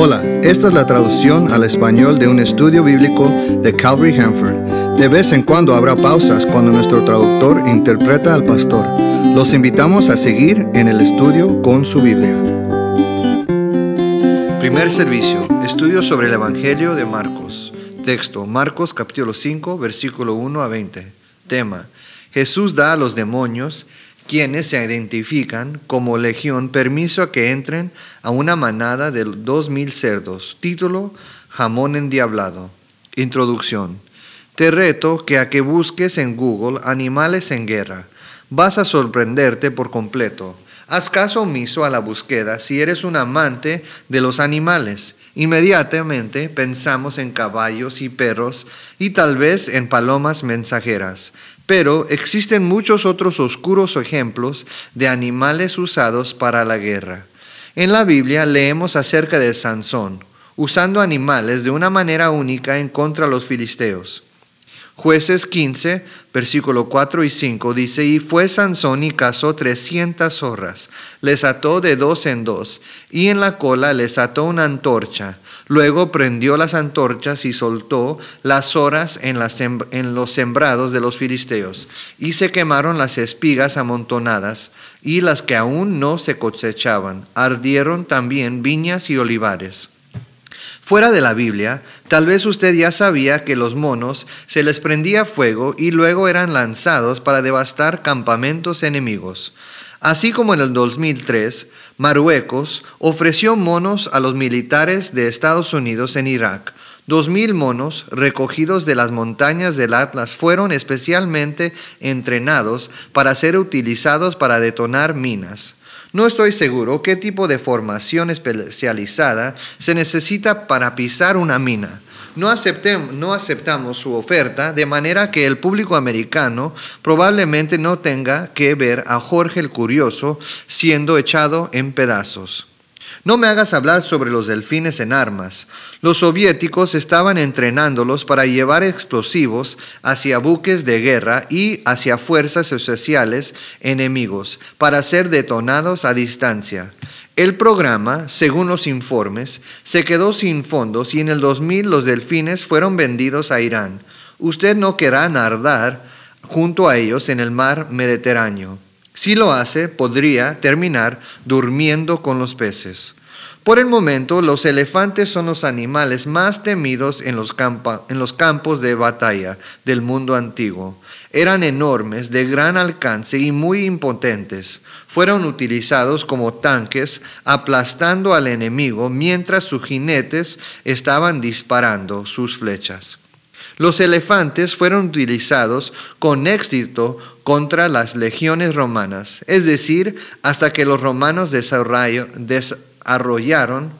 Hola, esta es la traducción al español de un estudio bíblico de Calvary Hanford. De vez en cuando habrá pausas cuando nuestro traductor interpreta al pastor. Los invitamos a seguir en el estudio con su Biblia. Primer servicio, estudio sobre el Evangelio de Marcos. Texto, Marcos capítulo 5, versículo 1 a 20. Tema, Jesús da a los demonios quienes se identifican como legión permiso a que entren a una manada de dos mil cerdos. Título, Jamón endiablado. Introducción. Te reto que a que busques en Google animales en guerra. Vas a sorprenderte por completo. Haz caso omiso a la búsqueda si eres un amante de los animales. Inmediatamente pensamos en caballos y perros y tal vez en palomas mensajeras. Pero existen muchos otros oscuros ejemplos de animales usados para la guerra. En la Biblia leemos acerca de Sansón, usando animales de una manera única en contra de los filisteos. Jueces 15, versículo 4 y 5 dice, y fue Sansón y cazó trescientas zorras, les ató de dos en dos, y en la cola les ató una antorcha, Luego prendió las antorchas y soltó las horas en, los sembrados de los filisteos, y se quemaron las espigas amontonadas, y las que aún no se cosechaban. Ardieron también viñas y olivares. Fuera de la Biblia, tal vez usted ya sabía que los monos se les prendía fuego y luego eran lanzados para devastar campamentos enemigos. Así como en el 2003, Marruecos ofreció monos a los militares de Estados Unidos en Irak. Dos mil monos recogidos de las montañas del Atlas fueron especialmente entrenados para ser utilizados para detonar minas. No estoy seguro qué tipo de formación especializada se necesita para pisar una mina no, no aceptamos su oferta, de manera que el público americano probablemente no tenga que ver a Jorge el Curioso siendo echado en pedazos. No me hagas hablar sobre los delfines en armas. Los soviéticos estaban entrenándolos para llevar explosivos hacia buques de guerra y hacia fuerzas especiales enemigos, para ser detonados a distancia. El programa, según los informes, se quedó sin fondos y en el 2000 los delfines fueron vendidos a Irán. Usted no querrá nadar junto a ellos en el mar Mediterráneo. Si lo hace, podría terminar durmiendo con los peces. Por el momento, los elefantes son los animales más temidos en los, en los, campos de batalla del mundo antiguo. Eran enormes, de gran alcance y muy impotentes. Fueron utilizados como tanques, aplastando al enemigo mientras sus jinetes estaban disparando sus flechas. Los elefantes fueron utilizados con éxito contra las legiones romanas, es decir, hasta que los romanos desarrollaron arrollaron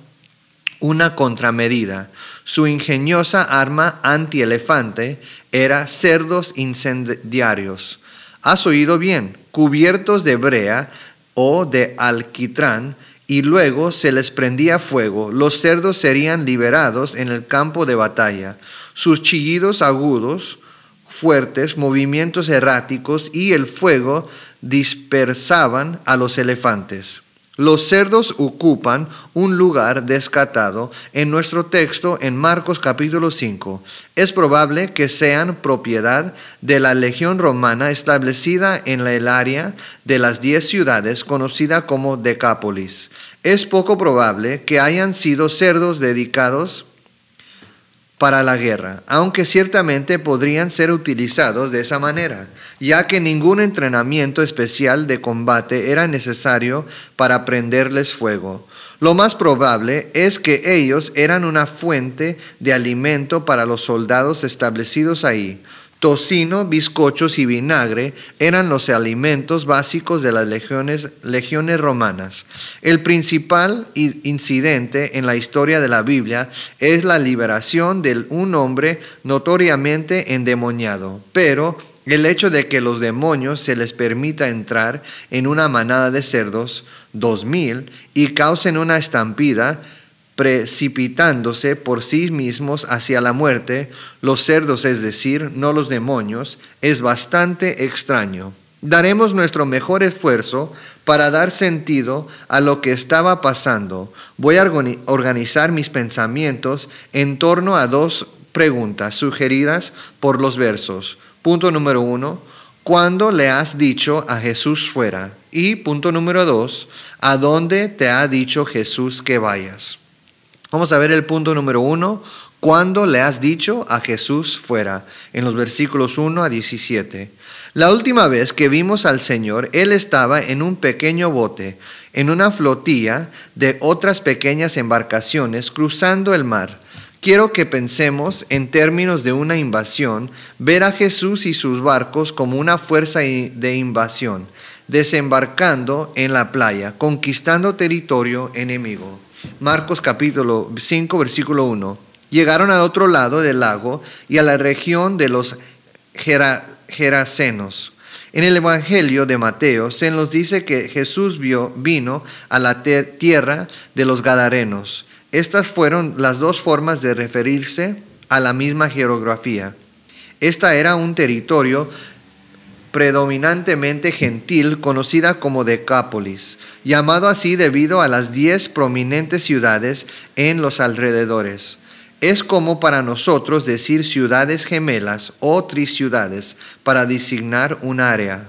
una contramedida. Su ingeniosa arma antielefante era cerdos incendiarios. Has oído bien, cubiertos de brea o de alquitrán, y luego se les prendía fuego. Los cerdos serían liberados en el campo de batalla. Sus chillidos agudos, fuertes, movimientos erráticos y el fuego dispersaban a los elefantes. Los cerdos ocupan un lugar descatado en nuestro texto en Marcos capítulo 5. Es probable que sean propiedad de la legión romana establecida en el área de las diez ciudades conocida como Decápolis. Es poco probable que hayan sido cerdos dedicados para la guerra, aunque ciertamente podrían ser utilizados de esa manera, ya que ningún entrenamiento especial de combate era necesario para prenderles fuego. Lo más probable es que ellos eran una fuente de alimento para los soldados establecidos ahí, Tocino, bizcochos y vinagre eran los alimentos básicos de las legiones, romanas. El principal incidente en la historia de la Biblia es la liberación de un hombre notoriamente endemoniado, pero el hecho de que los demonios se les permita entrar en una manada de cerdos, dos mil, y causen una estampida, precipitándose por sí mismos hacia la muerte, los cerdos, es decir, no los demonios, es bastante extraño. Daremos nuestro mejor esfuerzo para dar sentido a lo que estaba pasando. Voy a organizar mis pensamientos en torno a dos preguntas sugeridas por los versos. Punto número uno, ¿cuándo le has dicho a Jesús fuera? Y punto número dos, ¿a dónde te ha dicho Jesús que vayas? Vamos a ver el punto número uno, ¿cuándo le has dicho a Jesús fuera? En los versículos 1 a 17. La última vez que vimos al Señor, Él estaba en un pequeño bote, en una flotilla de otras pequeñas embarcaciones cruzando el mar. Quiero que pensemos en términos de una invasión, ver a Jesús y sus barcos como una fuerza de invasión, desembarcando en la playa, conquistando territorio enemigo. Marcos capítulo 5, versículo 1. Llegaron al otro lado del lago y a la región de los Gerasenos. En el Evangelio de Mateo se nos dice que Jesús vio, vino a la tierra de los Gadarenos. Estas fueron las dos formas de referirse a la misma geografía. Esta era un territorio predominantemente gentil conocida como Decápolis, llamado así debido a las diez prominentes ciudades en los alrededores. Es como para nosotros decir ciudades gemelas o triciudades para designar un área.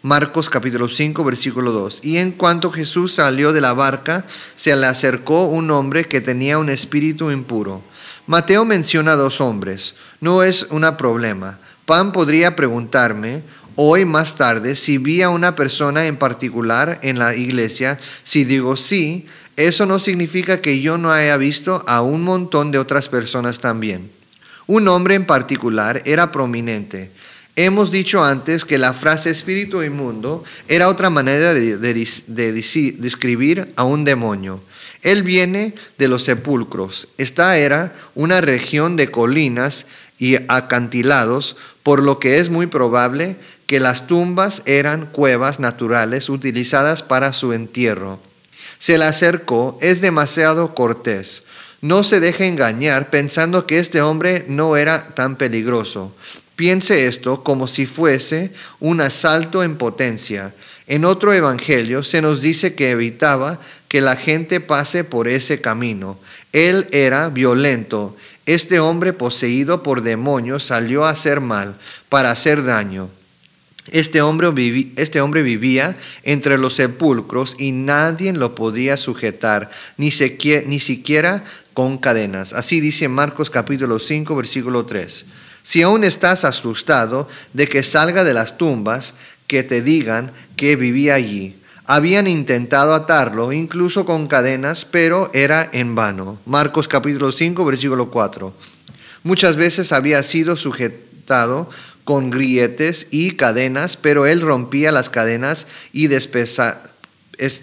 Marcos capítulo 5 versículo 2. Y en cuanto Jesús salió de la barca, se le acercó un hombre que tenía un espíritu impuro. Mateo menciona dos hombres. No es un problema. Pan podría preguntarme hoy más tarde si vi a una persona en particular en la iglesia. Si digo sí, eso no significa que yo no haya visto a un montón de otras personas también. Un hombre en particular era prominente. Hemos dicho antes que la frase espíritu inmundo era otra manera de, describir a un demonio. Él viene de los sepulcros. Esta era una región de colinas y acantilados, por lo que es muy probable que las tumbas eran cuevas naturales utilizadas para su entierro. Se le acercó, es demasiado cortés. No se deje engañar pensando que este hombre no era tan peligroso. Piense esto como si fuese un asalto en potencia. En otro evangelio se nos dice que evitaba que la gente pase por ese camino. Él era violento. Este hombre poseído por demonios salió a hacer mal, para hacer daño. Este hombre, este hombre, vivía entre los sepulcros y nadie lo podía sujetar, ni, ni siquiera con cadenas. Así dice Marcos capítulo 5, versículo 3. Si aún estás asustado de que salga de las tumbas, que te digan que vivía allí. Habían intentado atarlo, incluso con cadenas, pero era en vano. Marcos capítulo 5, versículo 4. Muchas veces había sido sujetado con grilletes y cadenas, pero él rompía las cadenas y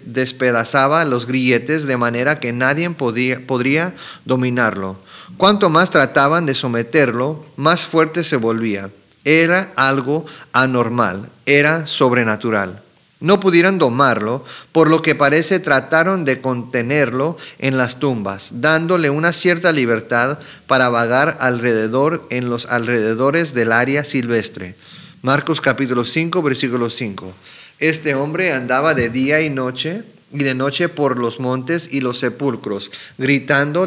despedazaba los grilletes de manera que nadie podría dominarlo. Cuanto más trataban de someterlo, más fuerte se volvía. Era algo anormal, era sobrenatural. No pudieron domarlo, por lo que parece trataron de contenerlo en las tumbas, dándole una cierta libertad para vagar alrededor en los alrededores del área silvestre. Marcos capítulo 5, versículo 5. Este hombre andaba de día y noche y de noche por los montes y los sepulcros, gritando,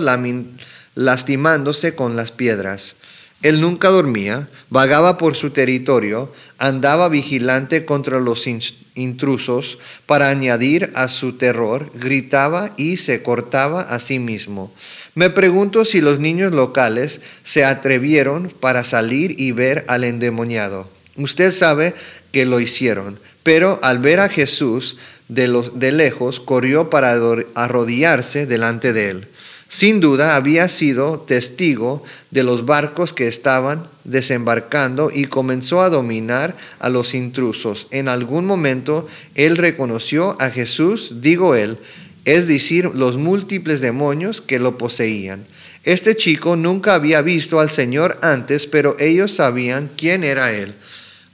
lastimándose con las piedras. Él nunca dormía, vagaba por su territorio, andaba vigilante contra los intrusos, para añadir a su terror, gritaba y se cortaba a sí mismo. Me pregunto si los niños locales se atrevieron para salir y ver al endemoniado. Usted sabe que lo hicieron, pero al ver a Jesús de, los, de lejos, corrió para arrodillarse delante de él. Sin duda había sido testigo de los barcos que estaban desembarcando y comenzó a dominar a los intrusos. En algún momento él reconoció a Jesús, digo él, es decir, los múltiples demonios que lo poseían. Este chico nunca había visto al Señor antes, pero ellos sabían quién era él.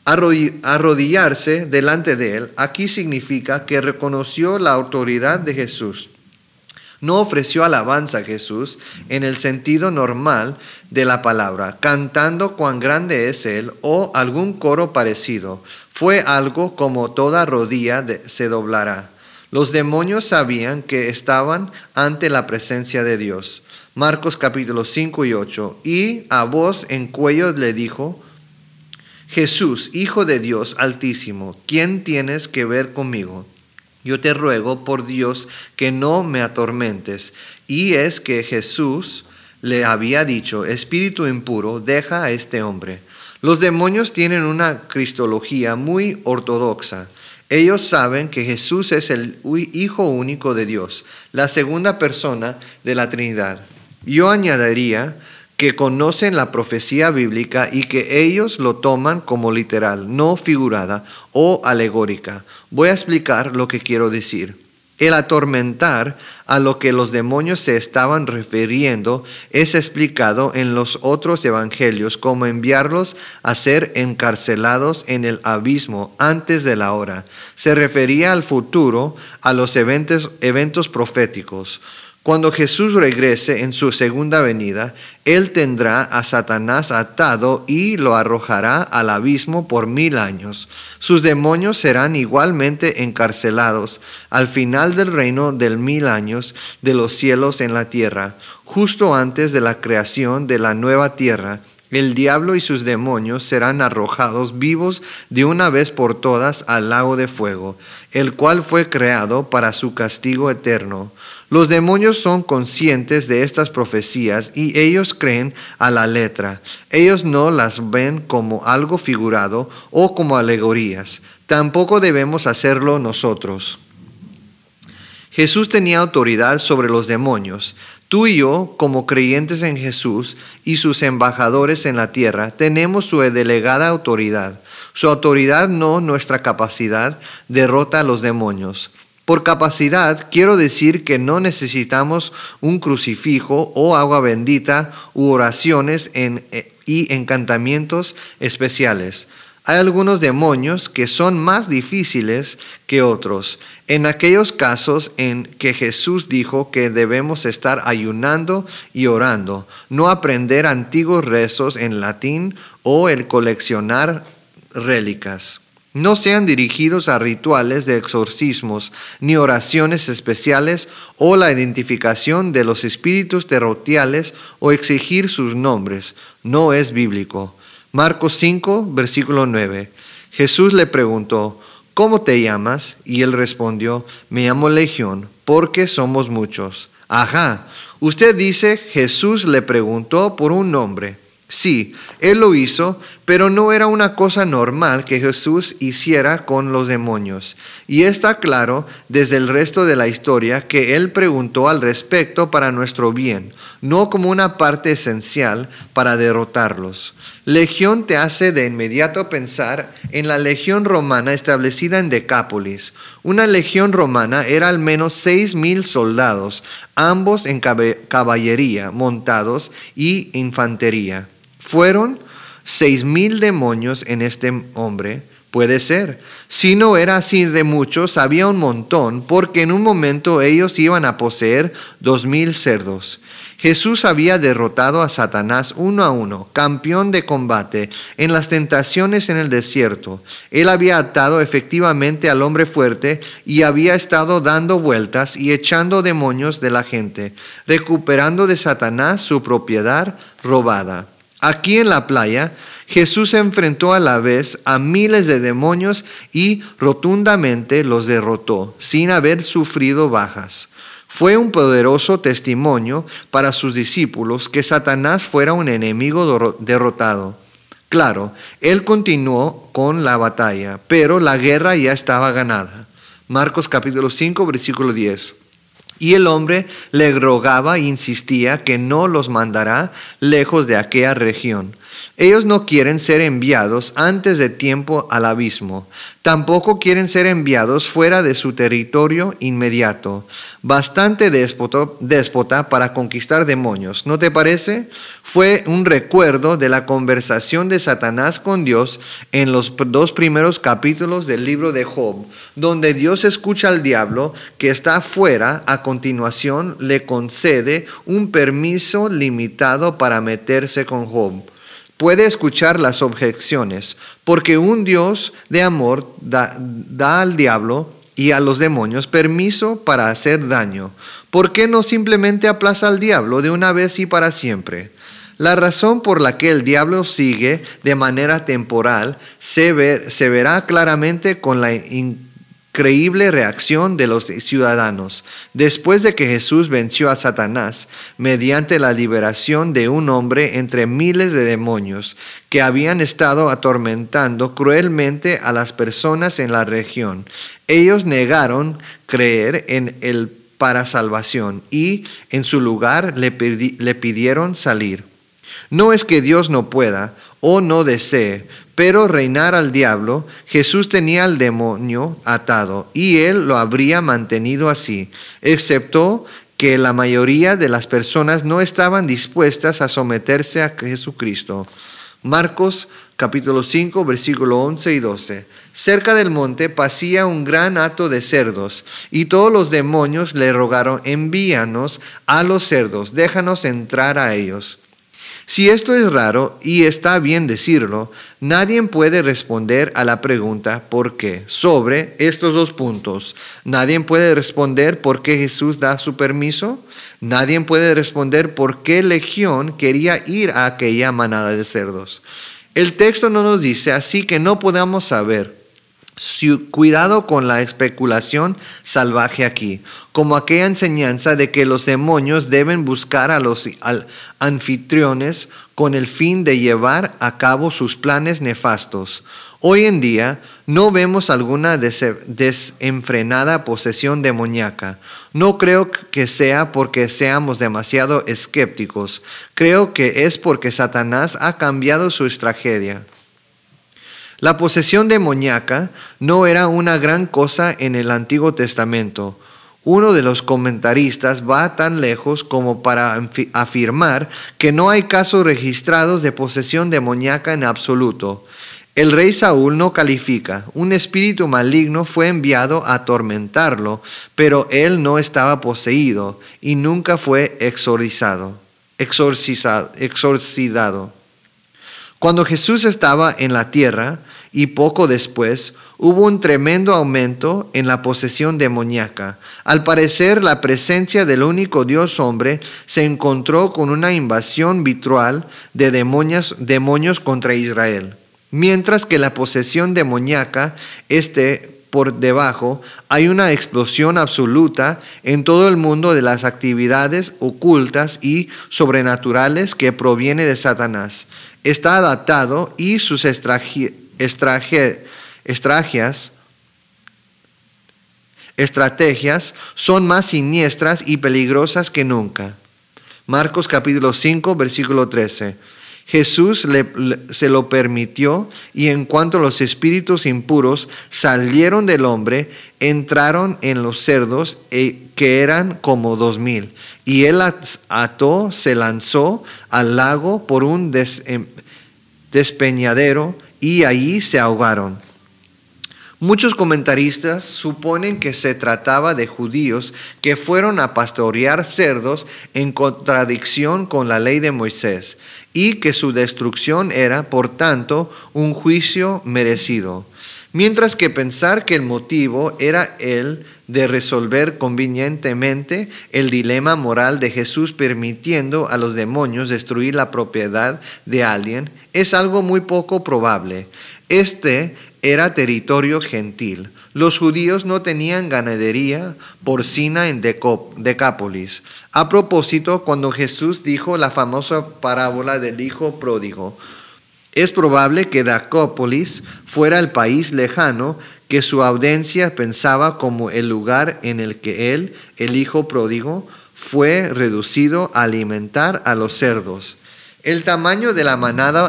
Arrodillarse delante de él aquí significa que reconoció la autoridad de Jesús no ofreció alabanza a Jesús en el sentido normal de la palabra, cantando cuán grande es Él o algún coro parecido. Fue algo como toda rodilla se doblará. Los demonios sabían que estaban ante la presencia de Dios. Marcos capítulo 5 y 8. Y a voz en cuello le dijo, Jesús, Hijo de Dios Altísimo, ¿quién tienes que ver conmigo? Yo te ruego por Dios que no me atormentes. Y es que Jesús le había dicho, Espíritu impuro, deja a este hombre. Los demonios tienen una cristología muy ortodoxa. Ellos saben que Jesús es el Hijo único de Dios, la segunda persona de la Trinidad. Yo añadiría que conocen la profecía bíblica y que ellos lo toman como literal, no figurada o alegórica. Voy a explicar lo que quiero decir. El atormentar a lo que los demonios se estaban refiriendo es explicado en los otros evangelios como enviarlos a ser encarcelados en el abismo antes de la hora. Se refería al futuro, a los eventos, eventos proféticos. Cuando Jesús regrese en su segunda venida, Él tendrá a Satanás atado y lo arrojará al abismo por mil años. Sus demonios serán igualmente encarcelados al final del reino del mil años de los cielos en la tierra, justo antes de la creación de la nueva tierra. El diablo y sus demonios serán arrojados vivos de una vez por todas al lago de fuego, el cual fue creado para su castigo eterno. Los demonios son conscientes de estas profecías y ellos creen a la letra. Ellos no las ven como algo figurado o como alegorías. Tampoco debemos hacerlo nosotros. Jesús tenía autoridad sobre los demonios. Tú y yo, como creyentes en Jesús y sus embajadores en la tierra, tenemos su delegada autoridad. Su autoridad, no nuestra capacidad, derrota a los demonios. Por capacidad quiero decir que no necesitamos un crucifijo o agua bendita u oraciones eh, y encantamientos especiales. Hay algunos demonios que son más difíciles que otros. En aquellos casos en que Jesús dijo que debemos estar ayunando y orando, no aprender antiguos rezos en latín o el coleccionar rélicas. No sean dirigidos a rituales de exorcismos, ni oraciones especiales o la identificación de los espíritus terrotiales o exigir sus nombres. No es bíblico. Marcos 5, versículo 9. Jesús le preguntó, ¿cómo te llamas? Y él respondió, me llamo Legión, porque somos muchos. Ajá, usted dice, Jesús le preguntó por un nombre. Sí, él lo hizo, pero no era una cosa normal que Jesús hiciera con los demonios. Y está claro desde el resto de la historia que él preguntó al respecto para nuestro bien, no como una parte esencial para derrotarlos. Legión te hace de inmediato pensar en la legión romana establecida en Decápolis. Una legión romana era al menos seis mil soldados, ambos en caballería, montados y infantería. ¿Fueron seis mil demonios en este hombre? Puede ser. Si no era así de muchos, había un montón, porque en un momento ellos iban a poseer dos mil cerdos. Jesús había derrotado a Satanás uno a uno, campeón de combate, en las tentaciones en el desierto. Él había atado efectivamente al hombre fuerte y había estado dando vueltas y echando demonios de la gente, recuperando de Satanás su propiedad robada. Aquí en la playa, Jesús enfrentó a la vez a miles de demonios y rotundamente los derrotó, sin haber sufrido bajas. Fue un poderoso testimonio para sus discípulos que Satanás fuera un enemigo derrotado. Claro, él continuó con la batalla, pero la guerra ya estaba ganada. Marcos capítulo 5, versículo 10. Y el hombre le rogaba e insistía que no los mandará lejos de aquella región. Ellos no quieren ser enviados antes de tiempo al abismo. Tampoco quieren ser enviados fuera de su territorio inmediato. Bastante déspota, para conquistar demonios, ¿no te parece? Fue un recuerdo de la conversación de Satanás con Dios en los dos primeros capítulos del libro de Job, donde Dios escucha al diablo que está fuera, a continuación le concede un permiso limitado para meterse con Job. Puede escuchar las objeciones, porque un Dios de amor da, al diablo y a los demonios permiso para hacer daño. ¿Por qué no simplemente aplaza al diablo de una vez y para siempre? La razón por la que el diablo sigue de manera temporal se, verá claramente con la increíble reacción de los ciudadanos después de que Jesús venció a Satanás mediante la liberación de un hombre entre miles de demonios que habían estado atormentando cruelmente a las personas en la región. Ellos negaron creer en el para salvación y en su lugar le, le pidieron salir. No es que Dios no pueda o no desee, pero reinar al diablo, Jesús tenía al demonio atado y él lo habría mantenido así, excepto que la mayoría de las personas no estaban dispuestas a someterse a Jesucristo. Marcos capítulo 5, versículo 11 y 12. Cerca del monte pasía un gran hato de cerdos, y todos los demonios le rogaron, envíanos a los cerdos, déjanos entrar a ellos. Si esto es raro, y está bien decirlo, nadie puede responder a la pregunta ¿por qué? sobre estos dos puntos. Nadie puede responder por qué Jesús da su permiso. Nadie puede responder por qué Legión quería ir a aquella manada de cerdos. El texto no nos dice, así que no podemos saber. Cuidado con la especulación salvaje aquí, como aquella enseñanza de que los demonios deben buscar a los anfitriones con el fin de llevar a cabo sus planes nefastos. Hoy en día no vemos alguna desenfrenada posesión demoníaca. No creo que sea porque seamos demasiado escépticos. Creo que es porque Satanás ha cambiado su estrategia. La posesión demoníaca no era una gran cosa en el Antiguo Testamento. Uno de los comentaristas va tan lejos como para afirmar que no hay casos registrados de posesión demoníaca en absoluto. El rey Saúl no califica. Un espíritu maligno fue enviado a atormentarlo, pero él no estaba poseído y nunca fue exorcizado. exorcizado, exorcidado. Cuando Jesús estaba en la tierra y poco después hubo un tremendo aumento en la posesión demoníaca. Al parecer la presencia del único Dios hombre se encontró con una invasión virtual de demonios, demonios contra Israel. Mientras que la posesión demoníaca esté por debajo, hay una explosión absoluta en todo el mundo de las actividades ocultas y sobrenaturales que proviene de Satanás está adaptado y sus estrategias son más siniestras y peligrosas que nunca. Marcos capítulo 5, versículo 13. Jesús se lo permitió y en cuanto los espíritus impuros salieron del hombre, entraron en los cerdos eh, que eran como dos mil. Y él ató, se lanzó al lago por un em, despeñadero y allí se ahogaron. Muchos comentaristas suponen que se trataba de judíos que fueron a pastorear cerdos en contradicción con la ley de Moisés y que su destrucción era, por tanto, un juicio merecido. Mientras que pensar que el motivo era el de resolver convenientemente el dilema moral de Jesús permitiendo a los demonios destruir la propiedad de alguien es algo muy poco probable. Este era territorio gentil. Los judíos no tenían ganadería porcina en Decápolis. A propósito, cuando Jesús dijo la famosa parábola del hijo pródigo, es probable que Decápolis fuera el país lejano que su audiencia pensaba como el lugar en el que él, el hijo pródigo, fue reducido a alimentar a los cerdos. El tamaño de la manada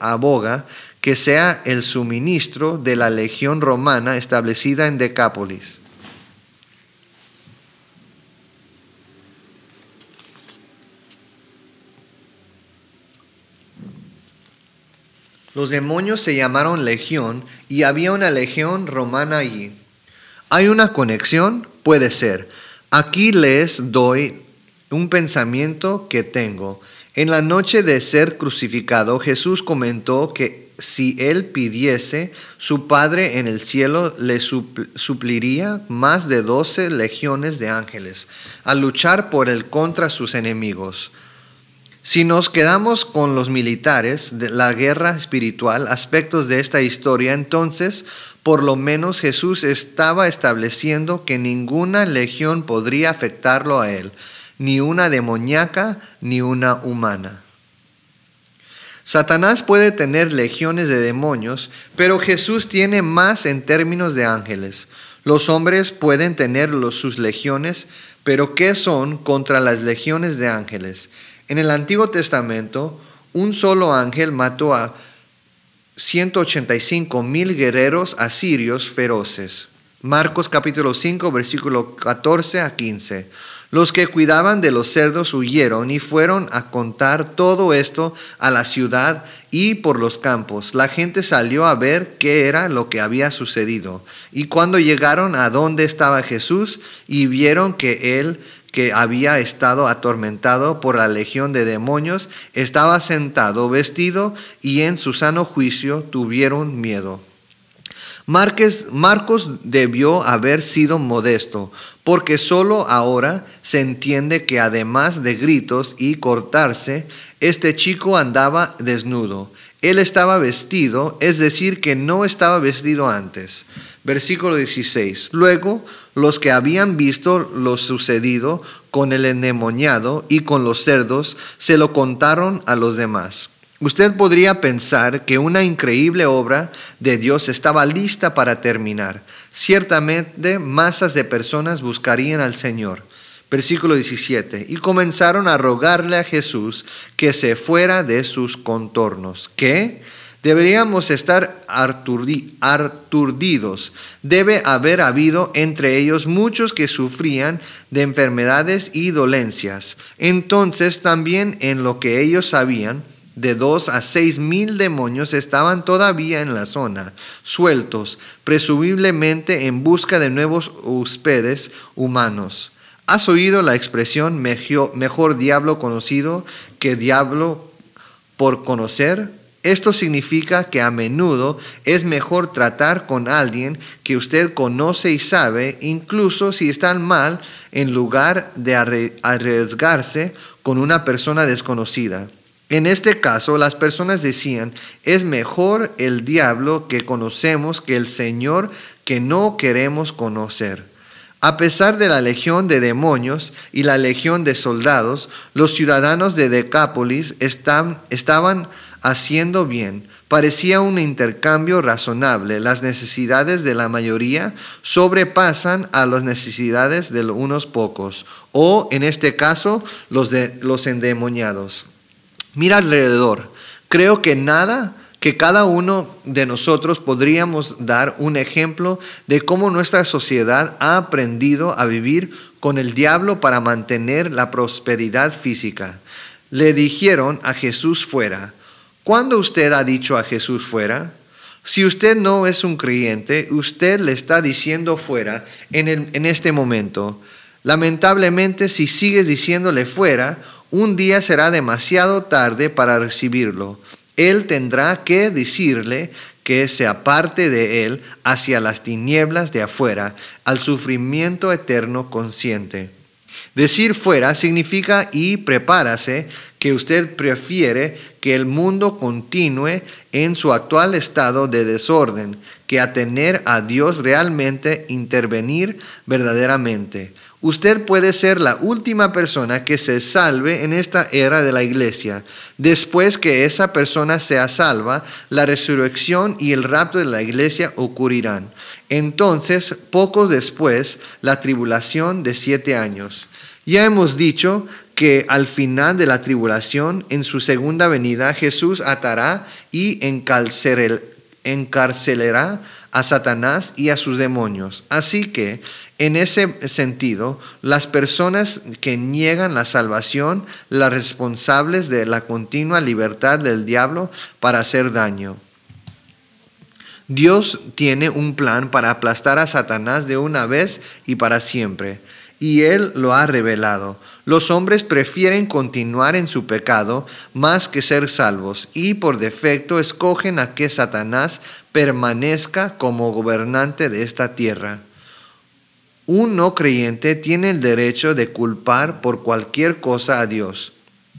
aboga que sea el suministro de la legión romana establecida en Decápolis. Los demonios se llamaron legión y había una legión romana allí. ¿Hay una conexión? Puede ser. Aquí les doy un pensamiento que tengo. En la noche de ser crucificado, Jesús comentó que si él pidiese, su Padre en el cielo le supliría más de doce legiones de ángeles al luchar por él contra sus enemigos. Si nos quedamos con los militares de la guerra espiritual, aspectos de esta historia, entonces por lo menos Jesús estaba estableciendo que ninguna legión podría afectarlo a él, ni una demoníaca ni una humana. Satanás puede tener legiones de demonios, pero Jesús tiene más en términos de ángeles. Los hombres pueden tener sus legiones, pero ¿qué son contra las legiones de ángeles? En el Antiguo Testamento, un solo ángel mató a 185 mil guerreros asirios feroces. Marcos capítulo 5, versículo 14 a 15. Los que cuidaban de los cerdos huyeron y fueron a contar todo esto a la ciudad y por los campos. La gente salió a ver qué era lo que había sucedido. Y cuando llegaron a donde estaba Jesús y vieron que él que había estado atormentado por la legión de demonios, estaba sentado, vestido, y en su sano juicio tuvieron miedo. Marcos debió haber sido modesto, porque solo ahora se entiende que además de gritos y cortarse, este chico andaba desnudo. Él estaba vestido, es decir, que no estaba vestido antes. Versículo 16. Luego los que habían visto lo sucedido con el endemoniado y con los cerdos, se lo contaron a los demás. Usted podría pensar que una increíble obra de Dios estaba lista para terminar. Ciertamente masas de personas buscarían al Señor. Versículo 17. Y comenzaron a rogarle a Jesús que se fuera de sus contornos. ¿Qué? Deberíamos estar aturdidos. Debe haber habido entre ellos muchos que sufrían de enfermedades y dolencias. Entonces también en lo que ellos sabían, de dos a seis mil demonios estaban todavía en la zona, sueltos, presumiblemente en busca de nuevos huspedes humanos. ¿Has oído la expresión mejor diablo conocido que diablo por conocer? Esto significa que a menudo es mejor tratar con alguien que usted conoce y sabe, incluso si están mal, en lugar de arriesgarse con una persona desconocida. En este caso, las personas decían, es mejor el diablo que conocemos que el Señor que no queremos conocer. A pesar de la legión de demonios y la legión de soldados, los ciudadanos de Decápolis estaban haciendo bien. Parecía un intercambio razonable. Las necesidades de la mayoría sobrepasan a las necesidades de unos pocos, o en este caso, los, de, los endemoniados. Mira alrededor. Creo que nada que cada uno de nosotros podríamos dar un ejemplo de cómo nuestra sociedad ha aprendido a vivir con el diablo para mantener la prosperidad física. Le dijeron a Jesús fuera, ¿Cuándo usted ha dicho a Jesús fuera? Si usted no es un creyente, usted le está diciendo fuera en, en este momento. Lamentablemente, si sigues diciéndole fuera, un día será demasiado tarde para recibirlo. Él tendrá que decirle que se aparte de él hacia las tinieblas de afuera, al sufrimiento eterno consciente. Decir fuera significa y prepárase que usted prefiere que el mundo continúe en su actual estado de desorden que a tener a Dios realmente intervenir verdaderamente. Usted puede ser la última persona que se salve en esta era de la iglesia. Después que esa persona sea salva, la resurrección y el rapto de la iglesia ocurrirán. Entonces, poco después, la tribulación de siete años. Ya hemos dicho que al final de la tribulación, en su segunda venida, Jesús atará y encarcelará a Satanás y a sus demonios. Así que, en ese sentido, las personas que niegan la salvación, las responsables de la continua libertad del diablo para hacer daño. Dios tiene un plan para aplastar a Satanás de una vez y para siempre. Y Él lo ha revelado. Los hombres prefieren continuar en su pecado más que ser salvos y por defecto escogen a que Satanás permanezca como gobernante de esta tierra. Un no creyente tiene el derecho de culpar por cualquier cosa a Dios.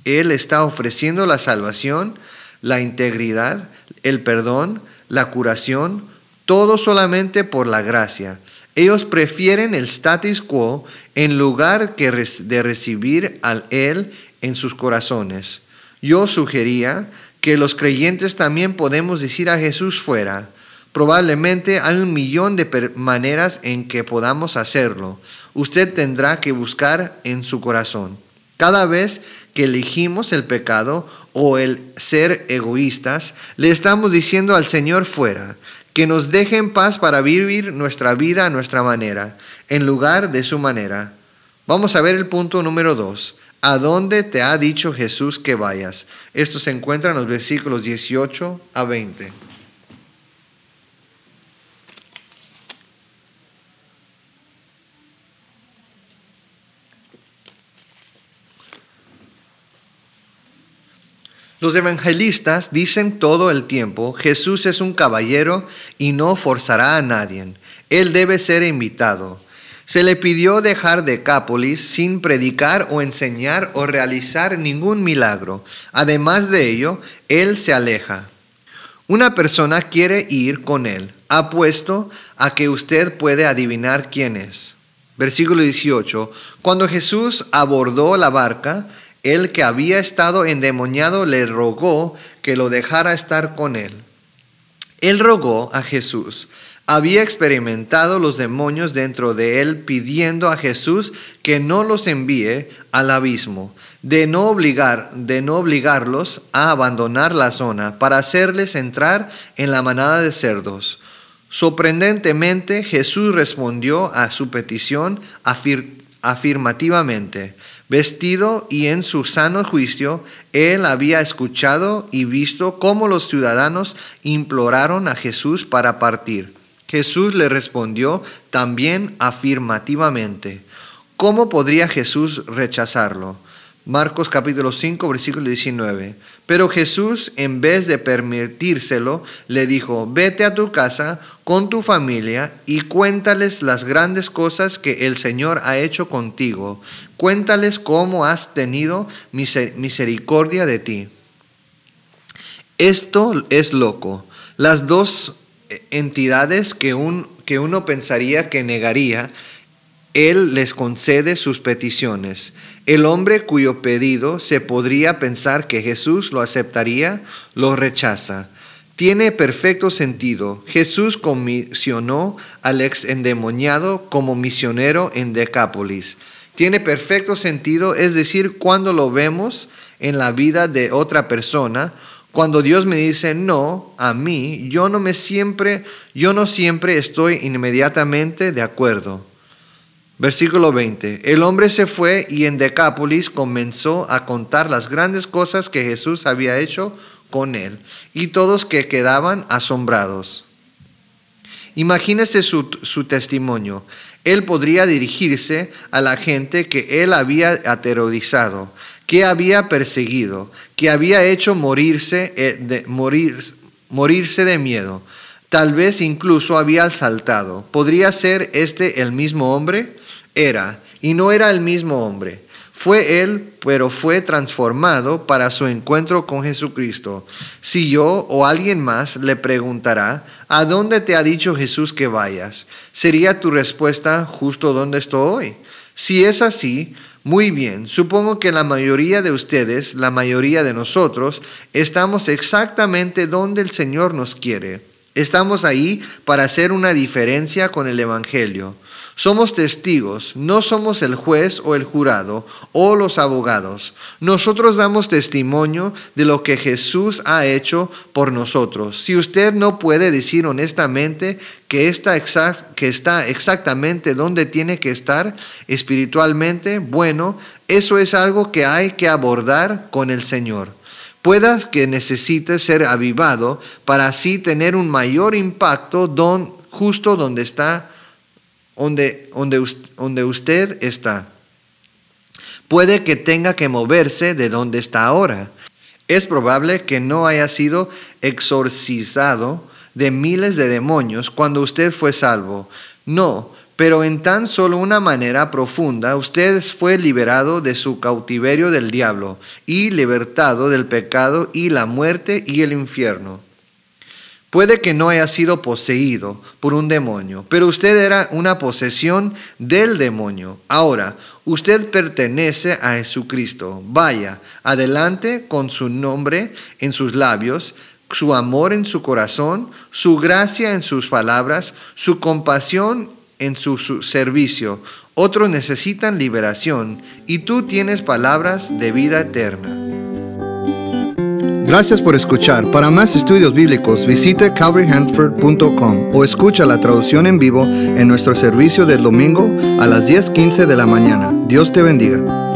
Él está ofreciendo la salvación, la integridad, el perdón, la curación, todo solamente por la gracia. Ellos prefieren el status quo en lugar de recibir al Él en sus corazones. Yo sugería que los creyentes también podemos decir a Jesús fuera. Probablemente hay un millón de maneras en que podamos hacerlo. Usted tendrá que buscar en su corazón. Cada vez que elegimos el pecado o el ser egoístas, le estamos diciendo al Señor fuera, que nos deje en paz para vivir nuestra vida a nuestra manera, en lugar de su manera. Vamos a ver el punto número dos. ¿A dónde te ha dicho Jesús que vayas? Esto se encuentra en los versículos 18 a 20. Los evangelistas dicen todo el tiempo, Jesús es un caballero y no forzará a nadie. Él debe ser invitado. Se le pidió dejar Decápolis sin predicar o enseñar o realizar ningún milagro. Además de ello, él se aleja. Una persona quiere ir con él. Apuesto a que usted puede adivinar quién es. Versículo 18. Cuando Jesús abordó la barca, el que había estado endemoniado le rogó que lo dejara estar con él. Él rogó a Jesús. Había experimentado los demonios dentro de él pidiendo a Jesús que no los envíe al abismo, de no obligar, de no obligarlos a abandonar la zona para hacerles entrar en la manada de cerdos. Sorprendentemente, Jesús respondió a su petición afirmativamente. Vestido y en su sano juicio, él había escuchado y visto cómo los ciudadanos imploraron a Jesús para partir. Jesús le respondió también afirmativamente. ¿Cómo podría Jesús rechazarlo? Marcos capítulo 5, versículo 19. Pero Jesús, en vez de permitírselo, le dijo, vete a tu casa con tu familia y cuéntales las grandes cosas que el Señor ha hecho contigo. Cuéntales cómo has tenido misericordia de ti. Esto es loco. Las dos entidades que, un, que uno pensaría que negaría, Él les concede sus peticiones. El hombre cuyo pedido se podría pensar que Jesús lo aceptaría, lo rechaza. Tiene perfecto sentido. Jesús comisionó al ex endemoniado como misionero en Decápolis. Tiene perfecto sentido, es decir, cuando lo vemos en la vida de otra persona, cuando Dios me dice no a mí, yo no me siempre, yo no siempre estoy inmediatamente de acuerdo. Versículo 20. El hombre se fue y en Decápolis comenzó a contar las grandes cosas que Jesús había hecho con él, y todos que quedaban asombrados. Imagínese su, testimonio. Él podría dirigirse a la gente que él había aterrorizado, que había perseguido, que había hecho morirse eh, de, morir, morirse de miedo. Tal vez incluso había asaltado. ¿Podría ser este el mismo hombre? Era, y no era el mismo hombre. Fue él, pero fue transformado para su encuentro con Jesucristo. Si yo o alguien más le preguntara, ¿a dónde te ha dicho Jesús que vayas? ¿Sería tu respuesta justo donde estoy? Si es así, muy bien, supongo que la mayoría de ustedes, la mayoría de nosotros, estamos exactamente donde el Señor nos quiere. Estamos ahí para hacer una diferencia con el Evangelio. Somos testigos, no somos el juez o el jurado o los abogados. Nosotros damos testimonio de lo que Jesús ha hecho por nosotros. Si usted no puede decir honestamente que está, que está exactamente donde tiene que estar espiritualmente, bueno, eso es algo que hay que abordar con el Señor. Pueda que necesite ser avivado para así tener un mayor impacto don, justo donde está donde, donde, donde usted está. Puede que tenga que moverse de donde está ahora. Es probable que no haya sido exorcizado de miles de demonios cuando usted fue salvo. No, pero en tan solo una manera profunda usted fue liberado de su cautiverio del diablo y libertado del pecado y la muerte y el infierno. Puede que no haya sido poseído por un demonio, pero usted era una posesión del demonio. Ahora, usted pertenece a Jesucristo. Vaya, adelante con su nombre en sus labios, su amor en su corazón, su gracia en sus palabras, su compasión en su, servicio, otros necesitan liberación y tú tienes palabras de vida eterna. Gracias por escuchar. Para más estudios bíblicos visite calvaryhanford.com o escucha la traducción en vivo en nuestro servicio del domingo a las 10:15 de la mañana. Dios te bendiga.